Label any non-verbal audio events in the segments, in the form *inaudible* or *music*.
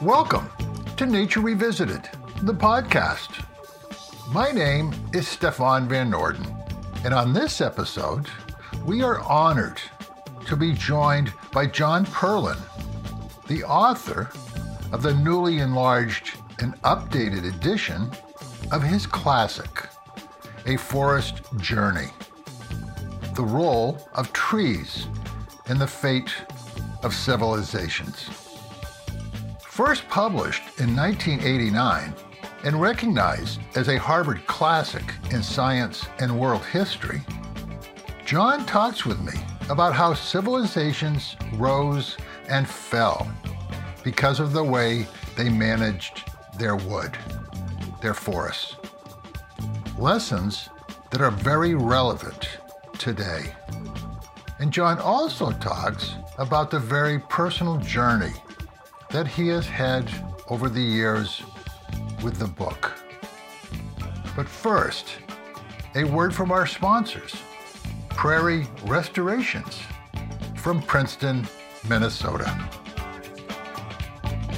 Welcome to Nature Revisited, the podcast. My name is Stefan Van Norden, and on this episode, we are honored to be joined by John Perlin, the author of the newly enlarged and updated edition of his classic, A Forest Journey The Role of Trees in the Fate of Civilizations. First published in 1989 and recognized as a Harvard classic in science and world history, John talks with me about how civilizations rose and fell because of the way they managed their wood, their forests. Lessons that are very relevant today. And John also talks about the very personal journey that he has had over the years with the book. But first, a word from our sponsors Prairie Restorations from Princeton, Minnesota.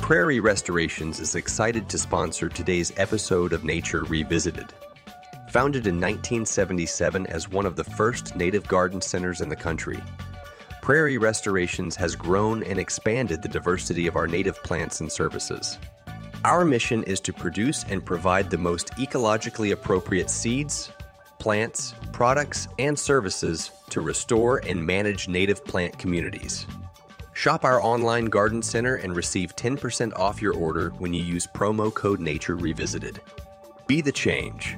Prairie Restorations is excited to sponsor today's episode of Nature Revisited. Founded in 1977 as one of the first native garden centers in the country, Prairie Restorations has grown and expanded the diversity of our native plants and services. Our mission is to produce and provide the most ecologically appropriate seeds, plants, products, and services to restore and manage native plant communities. Shop our online garden center and receive 10% off your order when you use promo code Nature Revisited. Be the change.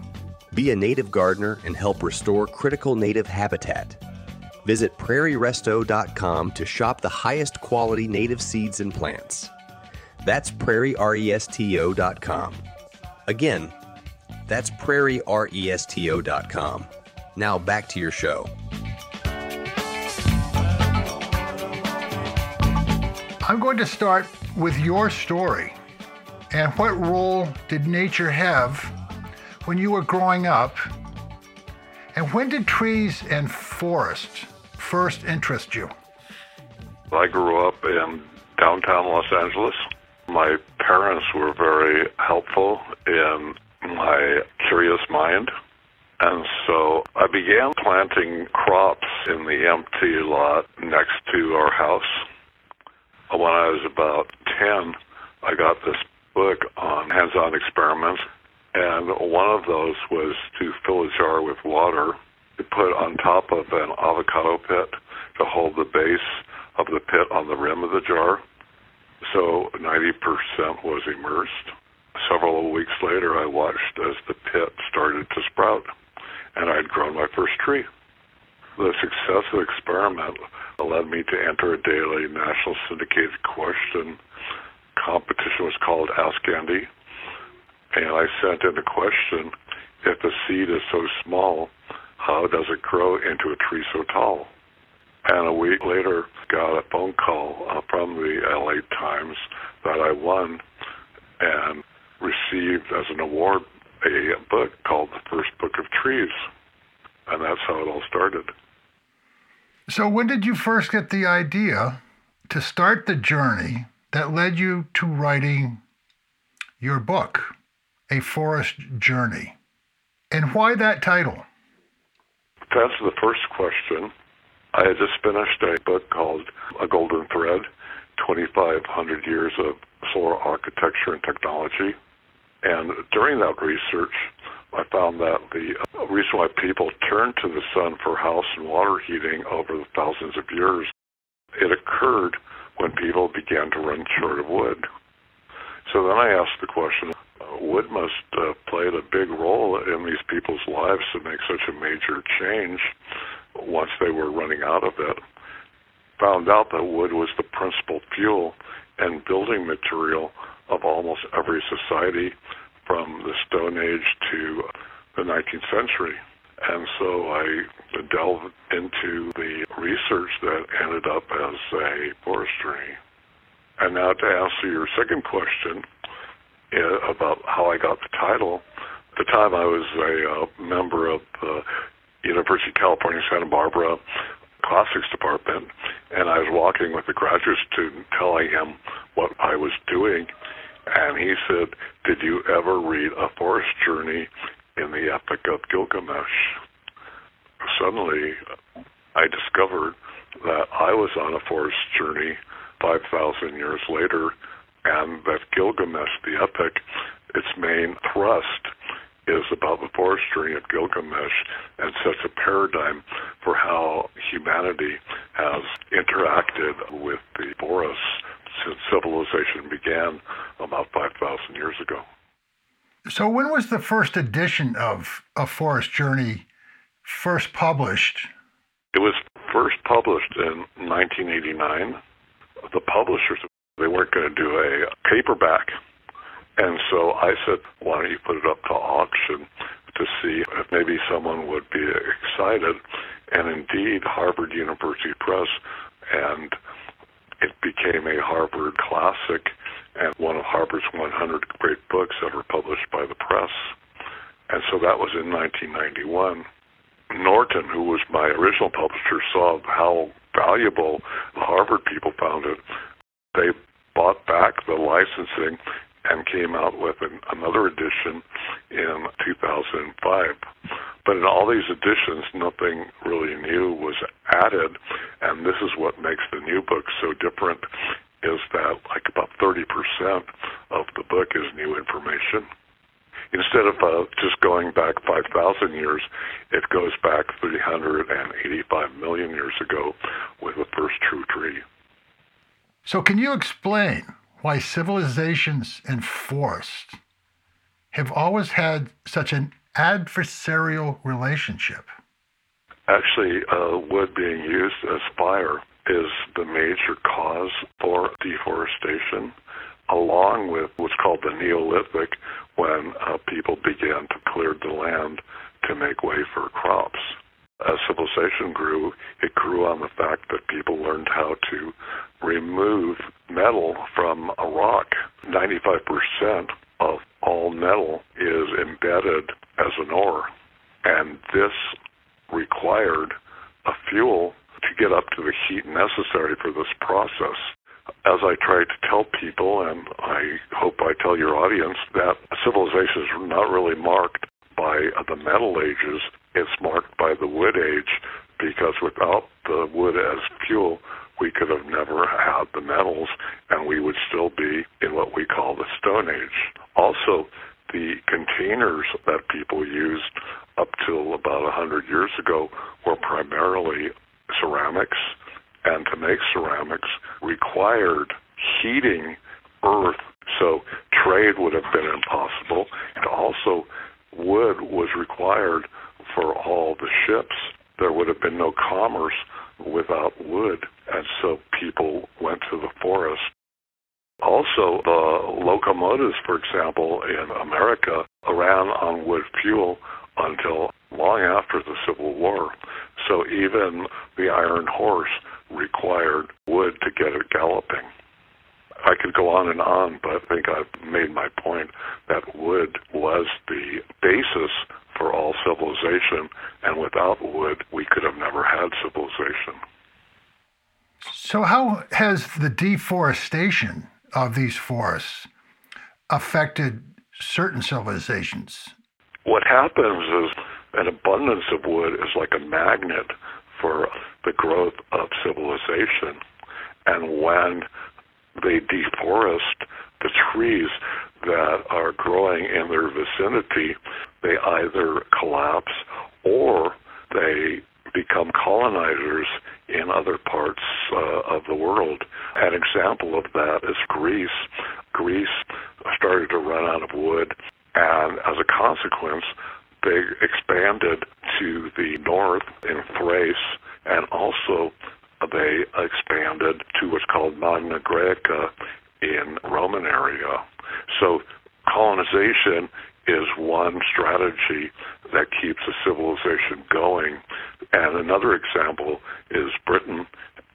Be a native gardener and help restore critical native habitat Visit prairieresto.com to shop the highest quality native seeds and plants. That's prairieresto.com. Again, that's prairieresto.com. Now back to your show. I'm going to start with your story. And what role did nature have when you were growing up? And when did trees and forests first interest you? I grew up in downtown Los Angeles. My parents were very helpful in my curious mind. And so I began planting crops in the empty lot next to our house. When I was about 10, I got this book on hands on experiments, and one of those was to fill a jar with water to put on top of an avocado pit to hold the base of the pit on the rim of the jar. So 90% was immersed. Several weeks later, I watched as the pit started to sprout, and I'd grown my first tree. The success of the experiment led me to enter a daily national syndicated question competition. It was called Ask Andy. And I sent in a question if the seed is so small, how does it grow into a tree so tall? And a week later, got a phone call uh, from the LA Times that I won and received as an award a book called The First Book of Trees. And that's how it all started. So, when did you first get the idea to start the journey that led you to writing your book, A Forest Journey? And why that title? to answer the first question, I had just finished a book called A Golden Thread 2,500 Years of Solar Architecture and Technology. And during that research, I found that the reason why people turned to the sun for house and water heating over the thousands of years, it occurred when people began to run short of wood. So then I asked the question, wood must have played a big role in these people's lives to make such a major change once they were running out of it. Found out that wood was the principal fuel and building material of almost every society from the Stone Age to the 19th century. And so I delved into the research that ended up as a forestry. And now to answer your second question, uh, about how I got the title. At the time, I was a uh, member of the University of California, Santa Barbara classics department, and I was walking with a graduate student telling him what I was doing, and he said, Did you ever read A Forest Journey in the Epic of Gilgamesh? Suddenly, I discovered that I was on a forest journey 5,000 years later, and that Gilgamesh, the epic, its main thrust is about the forestry of Gilgamesh and sets a paradigm for how humanity has interacted with the forests since civilization began about 5,000 years ago. So, when was the first edition of A Forest Journey first published? It was first published in 1989. The publishers, they weren't going to do a paperback and so I said, why don't you put it up to auction to see if maybe someone would be excited? And indeed, Harvard University Press, and it became a Harvard classic and one of Harvard's 100 great books ever published by the press. And so that was in 1991. Norton, who was my original publisher, saw how valuable the Harvard people found it. They bought back the licensing and came out with an, another edition in 2005. But in all these editions, nothing really new was added, and this is what makes the new book so different is that like about 30% of the book is new information. Instead of uh, just going back 5,000 years, it goes back 385 million years ago with the first true tree. So, can you explain why civilizations and forests have always had such an adversarial relationship. Actually, uh, wood being used as fire is the major cause for deforestation, along with what's called the Neolithic, when uh, people began to clear the land to make way for crops. As civilization grew, it grew on the fact that people learned how to remove metal from a rock. 95% of all metal is embedded as an ore. And this required a fuel to get up to the heat necessary for this process. As I try to tell people, and I hope I tell your audience, that civilization is not really marked by the Metal Ages, it's marked by the Wood Age because without the wood as fuel, we could have never had the metals and we would still be in what we call the Stone Age. Also, the containers that people used up till about a 100 years ago were primarily ceramics, and to make ceramics required heating earth, so trade would have been impossible, and also wood was required for all the ships. There would have been no commerce without wood, and so people went to the forest. Also, the locomotives, for example, in America ran on wood fuel until long after the Civil War. So even the iron horse required wood to get it galloping. I could go on and on, but I think I've made my point that wood was the basis for all civilization, and without wood, we could have never had civilization. So, how has the deforestation of these forests affected certain civilizations? What happens is an abundance of wood is like a magnet for the growth of civilization. And when they deforest the trees that are growing in their vicinity, they either collapse or they become colonizers in other parts uh, of the world. An example of that is Greece. Greece started to run out of wood, and as a consequence, they expanded to the north in Thrace, and also they expanded to what's called Magna Graecia in Roman area. So colonization is one strategy that keeps a civilization going. And another example is Britain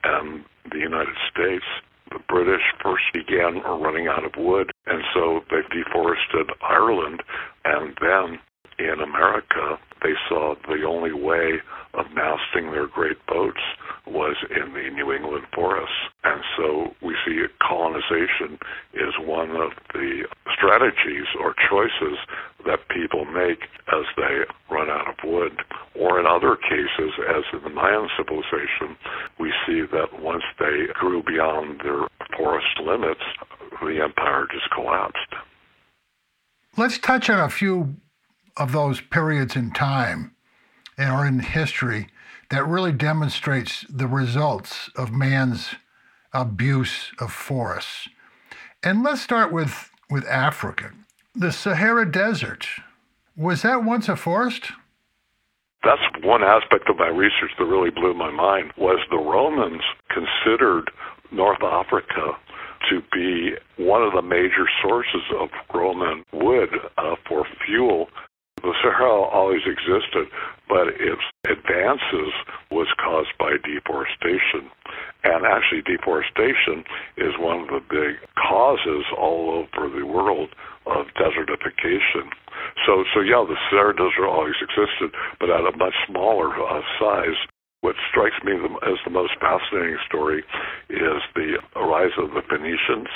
and the United States. the British first began running out of wood, and so they deforested Ireland, and then in America, they saw the only way of masting their great boats was in the New England forests. And so we see colonization is one of the strategies or choices that people make as they run out of wood. Or in other cases, as in the Mayan civilization, we see that once they grew beyond their forest limits, the empire just collapsed. Let's touch on a few of those periods in time or in history that really demonstrates the results of man's abuse of forests. And let's start with, with Africa. The Sahara Desert, was that once a forest? That's one aspect of my research that really blew my mind was the Romans considered North Africa to be one of the major sources of Roman wood uh, for fuel the Sahara always existed, but its advances was caused by deforestation. And actually, deforestation is one of the big causes all over the world of desertification. So, so yeah, the Sahara Desert always existed, but at a much smaller uh, size. What strikes me as the most fascinating story is the rise of the Phoenicians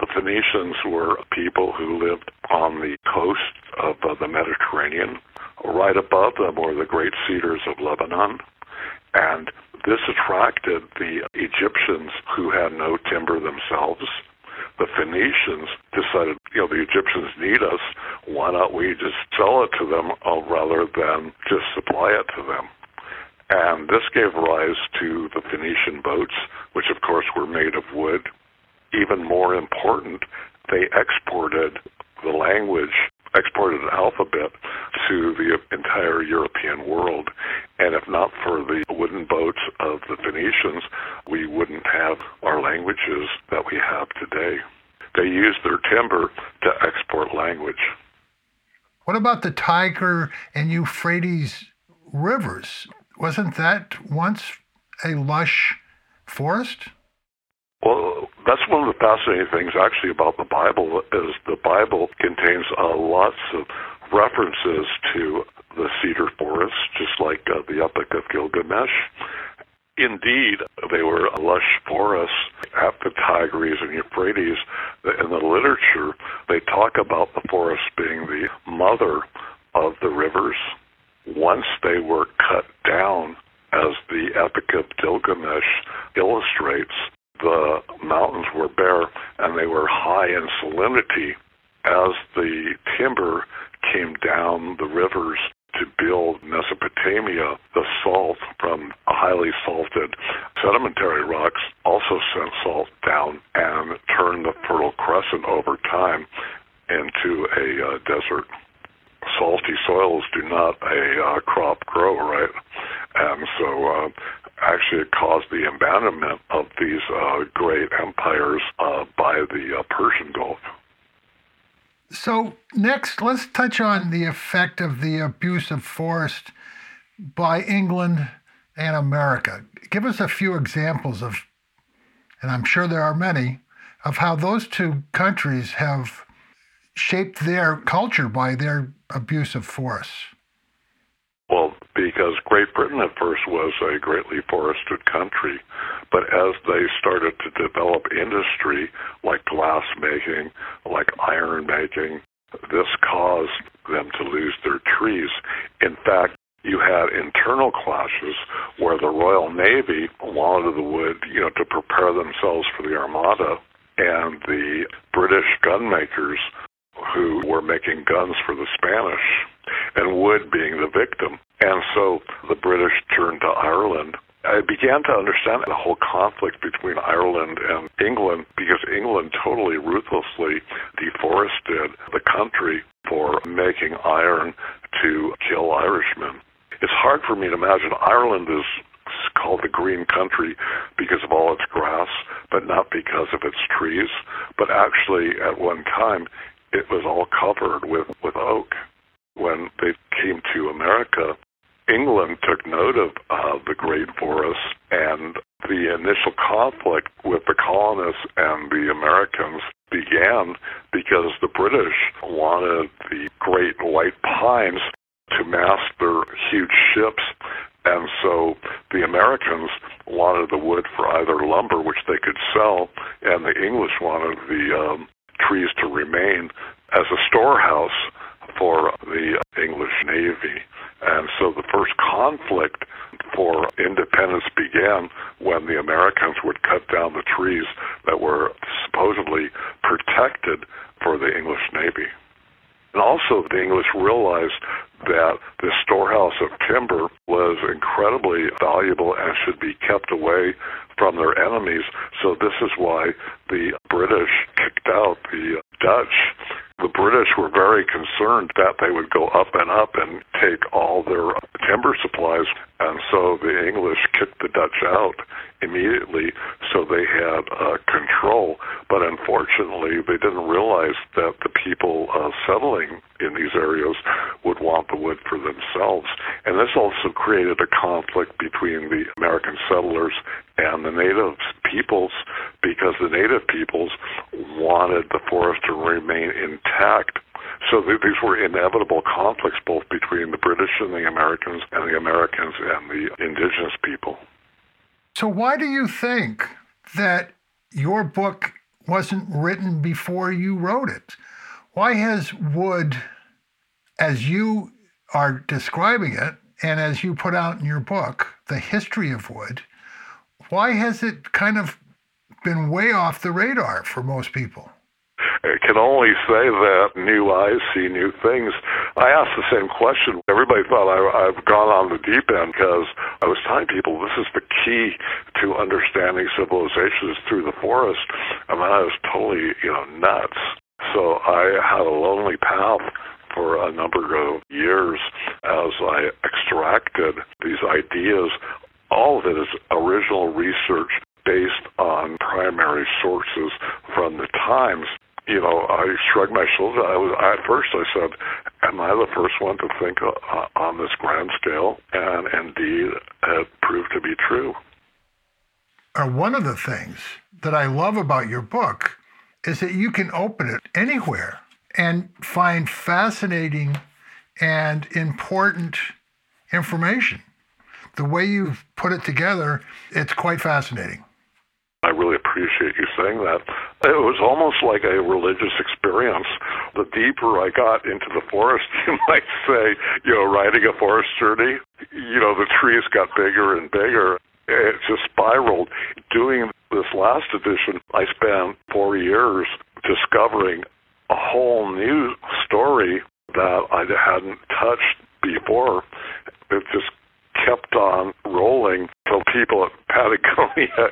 the Phoenicians were people who lived on the coast of uh, the Mediterranean. Right above them were the great cedars of Lebanon. And this attracted the Egyptians who had no timber themselves. The Phoenicians decided, you know, the Egyptians need us. Why don't we just sell it to them uh, rather than just supply it to them? And this gave rise to the Phoenician boats, which of course were made of wood even more important, they exported the language, exported alphabet to the entire European world. And if not for the wooden boats of the Phoenicians, we wouldn't have our languages that we have today. They used their timber to export language. What about the Tigris and Euphrates rivers? Wasn't that once a lush forest? Well, that's one of the fascinating things actually about the Bible is the Bible contains uh, lots of references to the cedar forest, just like uh, the Epic of Gilgamesh. Indeed, they were a lush forests at the Tigris and Euphrates. In the literature, they talk about the forest being the mother of the rivers. Once they were cut down, as the Epic of Gilgamesh illustrates, the mountains were bare and they were high in salinity as the timber came down the rivers to build Mesopotamia, the salt from highly salted sedimentary rocks also sent salt down and turned the Fertile Crescent over time into a uh, desert. Salty soils do not a uh, crop grow, right? And so uh, actually caused the abandonment of these uh, great empires uh, by the uh, Persian Gulf. So, next, let's touch on the effect of the abuse of forest by England and America. Give us a few examples of, and I'm sure there are many, of how those two countries have shaped their culture by their abuse of forests. Because Great Britain at first was a greatly forested country, but as they started to develop industry like glass making, like iron making, this caused them to lose their trees. In fact, you had internal clashes where the Royal Navy wanted the wood, you know, to prepare themselves for the Armada, and the British gun makers who were making guns for the Spanish, and Wood being the victim. And so the British turned to Ireland. I began to understand the whole conflict between Ireland and England because England totally ruthlessly deforested the country for making iron to kill Irishmen. It's hard for me to imagine Ireland is called the green country because of all its grass, but not because of its trees. But actually, at one time, it was all covered with, with oak. When they came to America, England took note of uh, the great forests and the initial conflict with the colonists and the Americans began because the British wanted the great white pines to mast their huge ships. And so the Americans wanted the wood for either lumber, which they could sell, and the English wanted the um, trees to remain as a storehouse for the English Navy. And so the first conflict for independence began when the Americans would cut down the trees that were supposedly protected for the English Navy. And also, the English realized that the storehouse of timber was incredibly valuable and should be kept away from their enemies. So, this is why the British kicked out the Dutch the British were very concerned that they would go up and up and take all their timber supplies, and so the English kicked the Dutch out immediately, so they had uh, control. But unfortunately, they didn't realize that the people uh, settling in these areas would want the wood for themselves. And this also created a conflict between the American settlers and the native peoples because the native peoples wanted the forest to remain intact. So these were inevitable conflicts both between the British and the Americans and the Americans and the indigenous people. So, why do you think that your book wasn't written before you wrote it? Why has wood, as you are describing it, and as you put out in your book, the history of wood, why has it kind of been way off the radar for most people? I can only say that new eyes see new things. I asked the same question. Everybody thought I, I've gone on the deep end because I was telling people this is the key to understanding civilizations through the forest. I mean, I was totally, you know, nuts. So I had a lonely path for a number of years as I extracted these ideas. All of it is original research based on primary sources from the Times. You know, I shrugged my shoulders. I was at first. I said, "Am I the first one to think uh, on this grand scale?" And indeed, it proved to be true. Uh, one of the things that I love about your book is that you can open it anywhere and find fascinating and important information. The way you've put it together, it's quite fascinating. I really appreciate you saying that. It was almost like a religious experience. The deeper I got into the forest, *laughs* you might say, you know, riding a forest journey, you know, the trees got bigger and bigger. It just spiraled. Doing this last edition, I spent four years discovering a whole new story that I hadn't touched before. It just kept on rolling till people at Patagonia *laughs*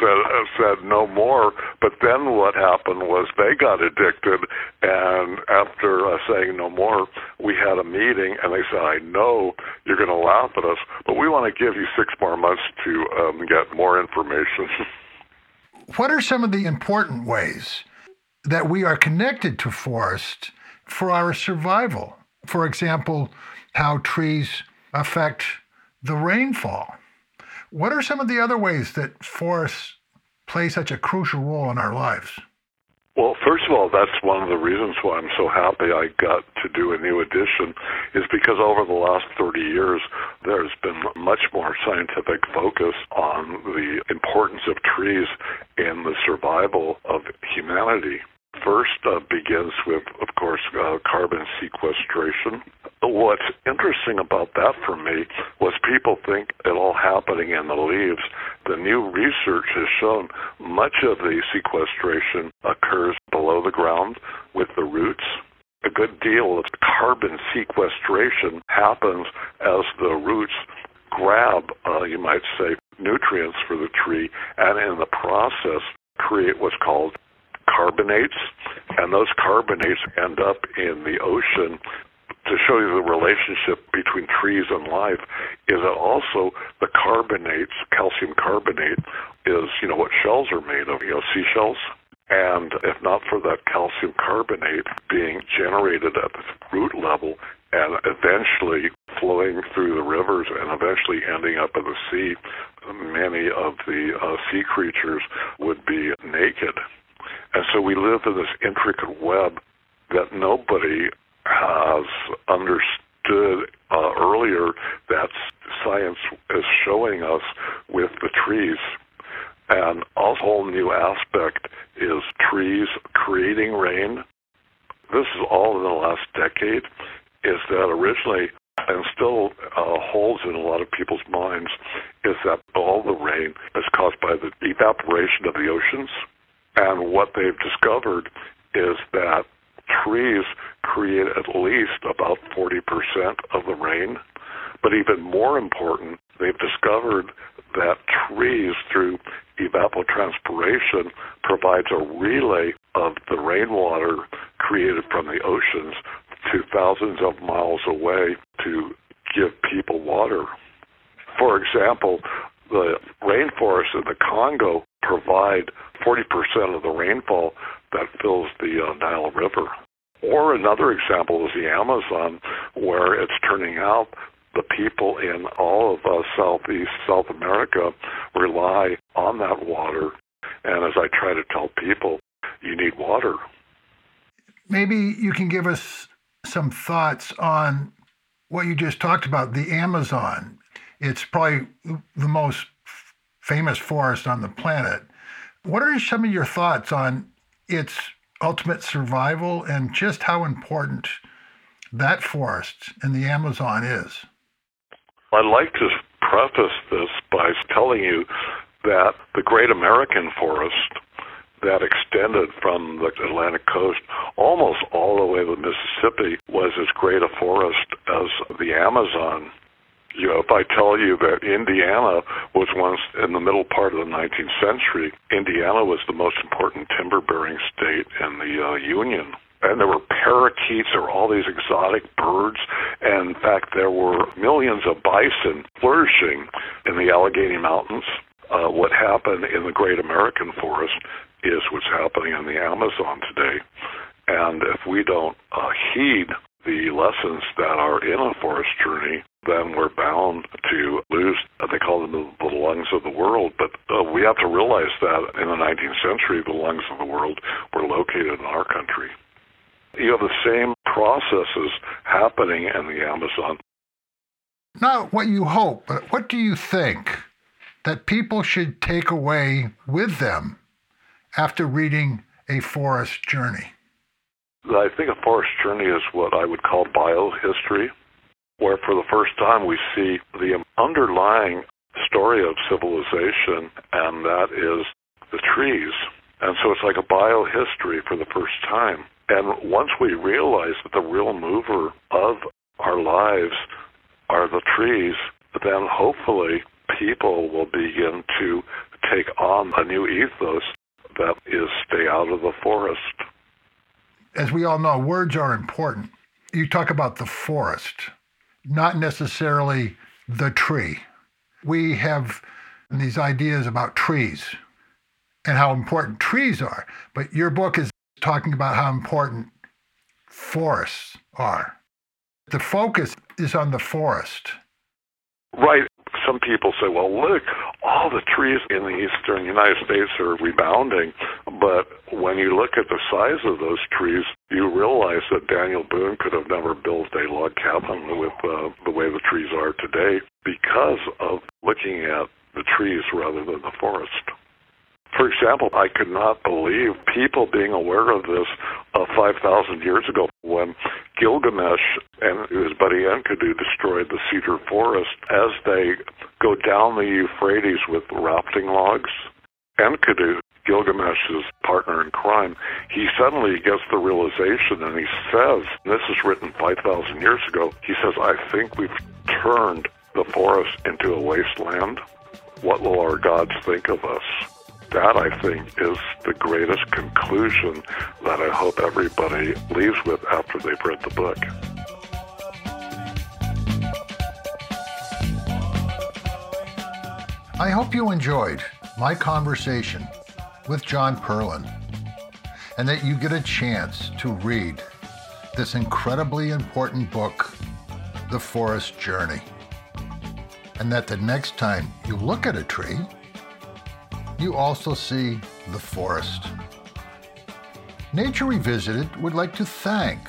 said said no more. But then what happened was they got addicted, and after uh, saying no more, we had a meeting, and they said, "I know you're going to laugh at us, but we want to give you six more months to um, get more information." *laughs* what are some of the important ways that we are connected to forest for our survival? For example, how trees affect the rainfall. What are some of the other ways that forests play such a crucial role in our lives? Well, first of all, that's one of the reasons why I'm so happy I got to do a new edition, is because over the last 30 years, there's been much more scientific focus on the importance of trees in the survival of humanity first uh, begins with, of course, uh, carbon sequestration. What's interesting about that for me was people think it all happening in the leaves. The new research has shown much of the sequestration occurs below the ground with the roots. A good deal of carbon sequestration happens as the roots grab, uh, you might say, nutrients for the tree and in the process create what's called carbonates, and those carbonates end up in the ocean. To show you the relationship between trees and life, is that also the carbonates, calcium carbonate, is you know what shells are made of, you know seashells. And if not for that calcium carbonate being generated at the root level and eventually flowing through the rivers and eventually ending up in the sea, many of the uh, sea creatures would be naked. And so we live in this intricate web that nobody has understood uh, earlier that science is showing us with the trees. And a whole new aspect is trees creating rain. This is all in the last decade. Is that originally and still uh, holds in a lot of people's minds is that all the rain is caused by the evaporation of the oceans. And what they've discovered is that trees create at least about 40% of the rain. But even more important, they've discovered that trees, through evapotranspiration, provides a relay of the rainwater created from the oceans to thousands of miles away to give people water. For example, the rainforests in the Congo provide 40% of the rainfall that fills the uh, Nile River. Or another example is the Amazon, where it's turning out the people in all of uh, Southeast South America rely on that water. And as I try to tell people, you need water. Maybe you can give us some thoughts on what you just talked about the Amazon. It's probably the most famous forest on the planet. What are some of your thoughts on its ultimate survival and just how important that forest in the Amazon is? I'd like to preface this by telling you that the Great American Forest that extended from the Atlantic coast almost all the way to the Mississippi was as great a forest as the Amazon. You know, if I tell you that Indiana was once in the middle part of the 19th century, Indiana was the most important timber bearing state in the uh, Union and there were parakeets, there were all these exotic birds, and in fact, there were millions of bison flourishing in the Allegheny Mountains. Uh, what happened in the Great American Forest is what's happening in the Amazon today. And if we don't uh, heed the lessons that are in a forest journey, then we're bound to lose, uh, they call them the, the lungs of the world. But uh, we that in the 19th century, the lungs of the world were located in our country. You have the same processes happening in the Amazon. Not what you hope, but what do you think that people should take away with them after reading A Forest Journey? I think A Forest Journey is what I would call biohistory, where for the first time we see the underlying story of civilization, and that is the trees. And so it's like a biohistory for the first time. And once we realize that the real mover of our lives are the trees, then hopefully people will begin to take on a new ethos that is stay out of the forest. As we all know, words are important. You talk about the forest, not necessarily the tree. We have these ideas about trees and how important trees are, but your book is talking about how important forests are. The focus is on the forest. Right some people say, well, look, all the trees in the eastern United States are rebounding. But when you look at the size of those trees, you realize that Daniel Boone could have never built a log cabin with uh, the way the trees are today because of looking at the trees rather than the forest. For example, I could not believe people being aware of this uh, 5,000 years ago when Gilgamesh and his buddy Enkidu destroyed the cedar forest. As they go down the Euphrates with rafting logs, Enkidu, Gilgamesh's partner in crime, he suddenly gets the realization and he says, and this is written 5,000 years ago, he says, I think we've turned the forest into a wasteland. What will our gods think of us? that, I think, is the greatest conclusion that I hope everybody leaves with after they've read the book. I hope you enjoyed my conversation with John Perlin and that you get a chance to read this incredibly important book, the forest journey. And that the next time you look at a tree, you also see the forest. Nature Revisited would like to thank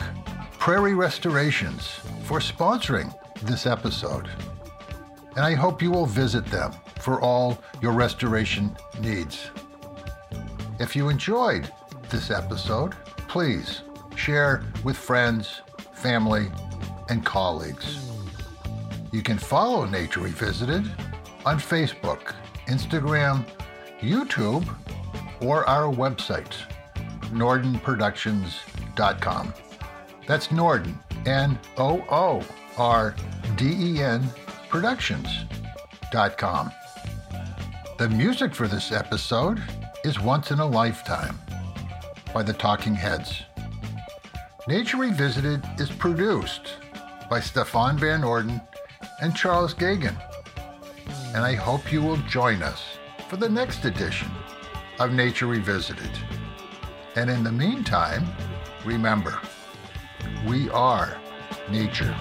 Prairie Restorations for sponsoring this episode. And I hope you will visit them for all your restoration needs. If you enjoyed this episode, please share with friends, family, and colleagues. You can follow Nature Revisited on Facebook, Instagram, YouTube, or our website, noordenproductions.com. That's Noorden, N O O R D E N Productions.com. The music for this episode is Once in a Lifetime by the Talking Heads. Nature Revisited is produced by Stefan Van Norden and Charles Geoghegan. And I hope you will join us for the next edition of Nature Revisited. And in the meantime, remember, we are nature.